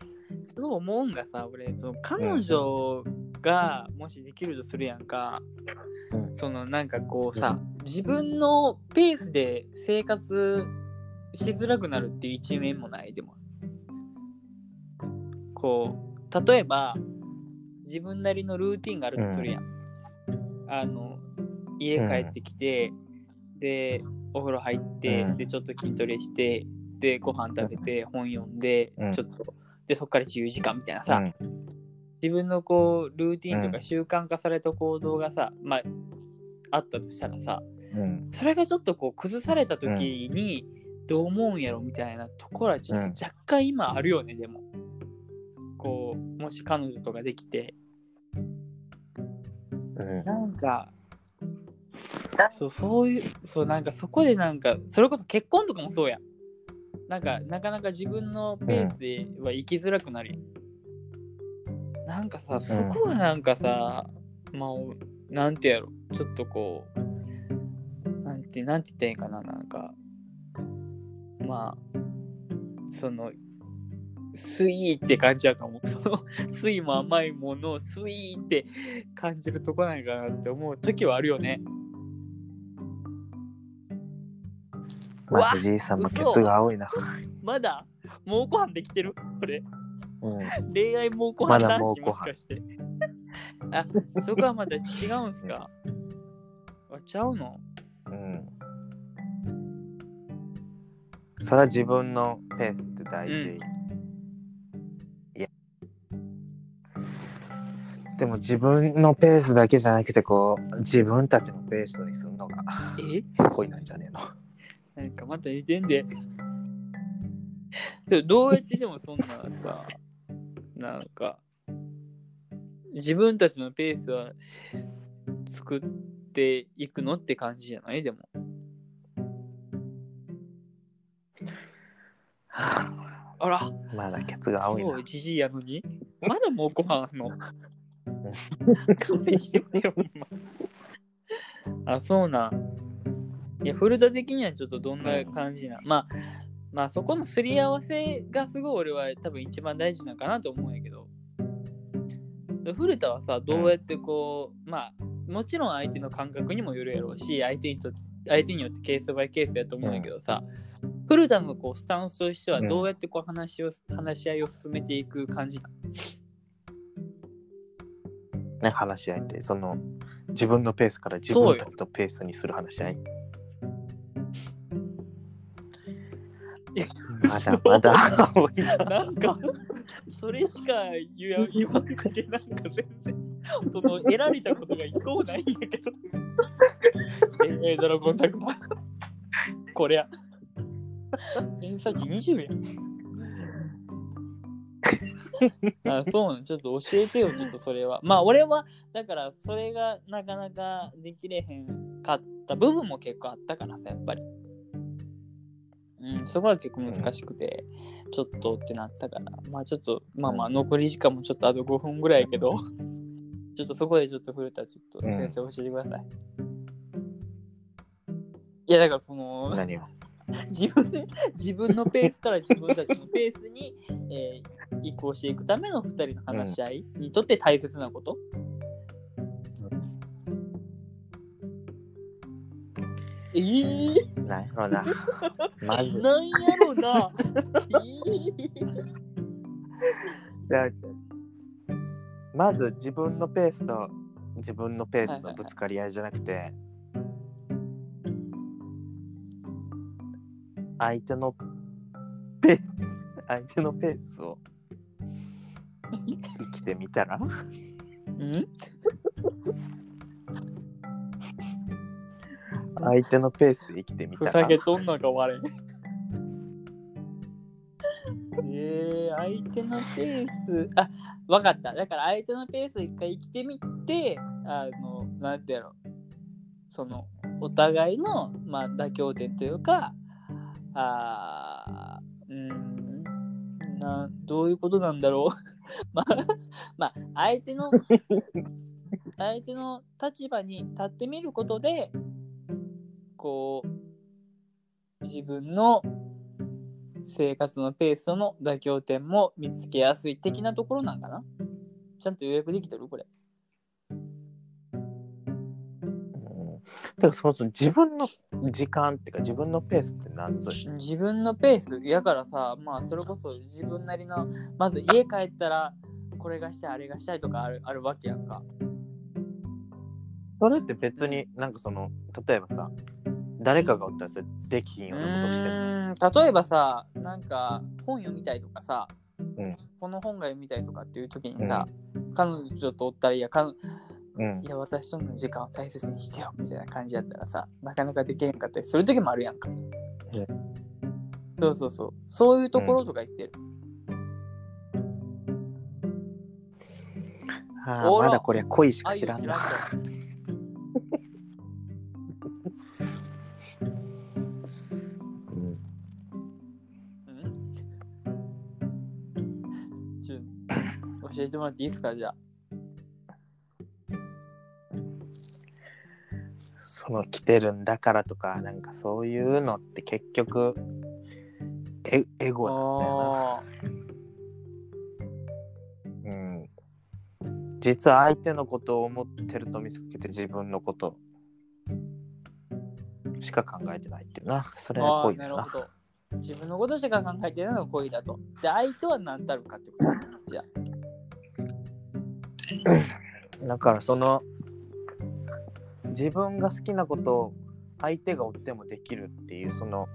そう思うんがさ、俺、その彼女がもしできるとするやんか、うんそのなんかこうさ、自分のペースで生活しづらくなるっていう一面もないでも。こう、例えば、自分なりのルーティンがあるとするやん。あの、家帰ってきて、で、お風呂入って、うん。で、ちょっと筋トレして、で、ご飯食べて、本読んで、うん。ちょっと、で、そっから自由時間みたいなさ、うん。自分のこう、ルーティンとかうん。習慣化された行動がさ、まあ、あったとしたらさ、うん。それがちょっとこう崩された時にどう思うんやろみたいなところはちょっとうん。若干今あるよね、でも。こうもし彼女とかできて。うん。なんかそうそういうそうなんかそこでなんかそれこそ結婚とかもそうやん。なんかなかなか自分のペースでは生きづらくなるやん。なんかさそこがなんかさ、まあなんてやろちょっとこうなんてなんて言ったらいいかななんかまあそのスイーって感じやと思う。そのスイも甘いものをスイーって感じるとこないかなって思う時はあるよね。まあ、藤井さんもケツが青いな。まだもうご飯できてる？これ。うん。恋愛もうごまだ飯男子もしかして。あ、そこはまた違うんすか？あちゃうの？うん。それは自分のペースって大事。うんいや。でも自分のペースだけじゃなくて、こう、自分たちのペースにするのがえ？恋なんじゃねえの。なんかまた似てんで。どうやってでもそんなさ、なんか、自分たちのペースは作っていくのって感じじゃない？でも。あら、まだケツが青いなそう、。じじいやのに。まだもうご飯あんの？勘弁してくれよ、ほんま。あ、そうなん。いや、古田的にはちょっとどんな感じな。まあ、まあ、そこのすり合わせがすごい俺は多分一番大事なんかなと思うんやけど。古田はさ、どうやってこう、まあ、もちろん相手の感覚にもよるやろうし、相手にと相手によってケースバイケースやと思うんやけどさ、古田のこうスタンスとしてはどうやってこう話を、話し合いを進めていく感じなの？ね、話し合いって、その、自分のペースから自分たちとペースにする話し合い。まだまだな。なんか、それしか言わ言わなくて、なんか全然、その、得られたことが一個もないんやけど。恋愛ドラゴン桜。こりゃ。偏差値20やん。あそうなんちょっと教えてよ、ちょっとそれは。まあ、俺は、だから、それがなかなかできれへんかった部分も結構あったからさ、やっぱり。うん、そこは結構難しくて、ちょっとってなったから、まあちょっと、まあまあ残り時間もちょっとあと5分ぐらいやけど、ちょっとそこでちょっと古田ちょっとうん。先生教えてください。いやだからその何を？自分自分のペースから自分たちのペースに、えー移行していくための2人の話し合いにとって大切なこと、えー、なんやろな。まず、なんやろな。まず自分のペースと自分のペースのぶつかり合いじゃなくて、相手のペース、相手のペースを生きてみたら？うん？相手のペースで生きてみたふらざけとんのか我えー、相手のペース。あわかった。だから相手のペースを一回生きてみてあのなんてやろ。そのお互いの、まあ、妥協点というかあーうーんなどういうことなんだろう。まあまあ相手の 相手の立場に立ってみることでこう自分の生活のペースの妥協点も見つけやすい的なところなんかな？ちゃんと予約できてる？これ。うんだからそもそも自分の時間っていうか自分のペースって何ぞや自分のペースやからさまあそれこそ自分なりのまず家帰ったらこれがしたいあれがしたいとかあるあるわけやんか。それって別になんかその例えばさ誰かがおったらそれできひんうようなことして例えばさなんか本読みたいとかさ、うん。この本が読みたいとかっていう時にさ、彼女ちょっとおったらいや彼うん。いや私との時間を大切にしてよみたいな感じやったらさなかなかできへんかったりする時もあるやんか。えそうそうそう。そういうところとか言ってる。あおらあまだこれ恋しか知らんな。えてもらっていいですかじゃあ。その来てるんだからとかなんかそういうのって結局エエゴなんだよあな。うん。実は相手のことを思ってると見せかけて自分のことしか考えてないっていうな。それはーあー恋だな。なるほど。自分のことしか考えてないのが恋だと。で、相手は何たるかってことです。じゃあ。だからその自分が好きなことを相手が追ってもできるっていうその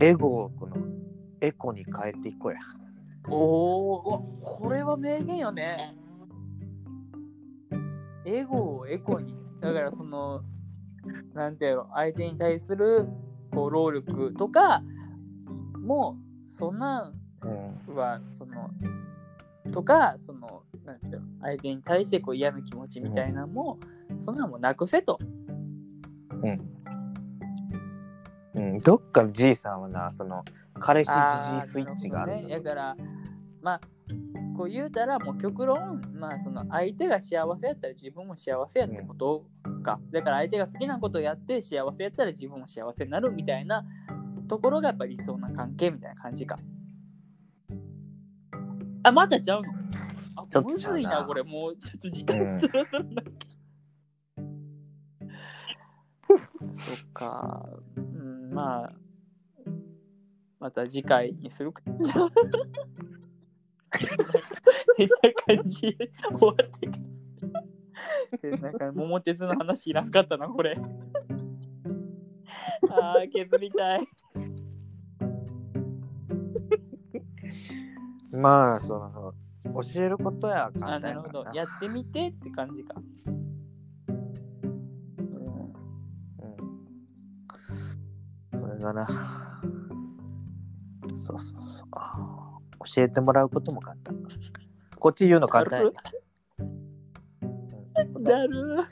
エゴをこのエコに変えていこうや。おお、これは名言よね。エゴをエコに。だからその、なんていうの、相手に対するこう労力とかも、そんなん。は、その、とか、その、なん相手に対してこう嫌な気持ちみたいなのも、そんなんもなくせと。うん、どっかのじいさんはな、その彼氏じじいスイッチがあるね。だから、まあ、こう言うたら、もう極論、まあ、その相手が幸せやったら自分も幸せやってことか。だから相手が好きなことをやって幸せやったら自分も幸せになるみたいなところがやっぱり理想な関係みたいな感じか。あ、またちゃうの？あちょっとちゃうなむずいな、これ。もうちょっと時間うんそろそろなきゃ。そっか。うん、まあ、また次回にするか。じゃあ変な感じで終わってくる。なんか桃鉄の話いらんかったな、これ。ああ、削りたい。まあ、その、教えることやあ簡なるほど。単やってみてって感じか。うんうん。それがな。そうそうそう。教えてもらうことも簡単。こっち言うの簡単やね、うんだる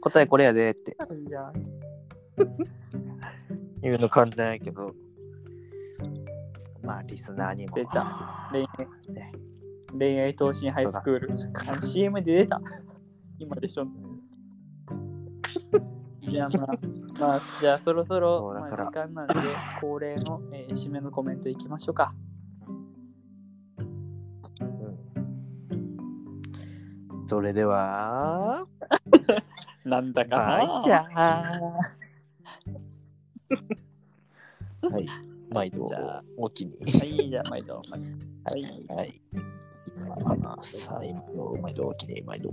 答えこれやでって言うの簡単やけど、まあ、リスナーにも。出たね恋愛投資ハイスクール。あの CM で出た。今でしょ。じゃあまあ、まあ、じゃあそろそろ、まあ、時間なんで、恒例の、えー締めのコメントいきましょうか。うんそれでは、なんだかな。はい、じゃあ。はい、毎度じゃあお気に。はい、じゃあ、毎度。はい。はい。最後、毎度おきに、毎度。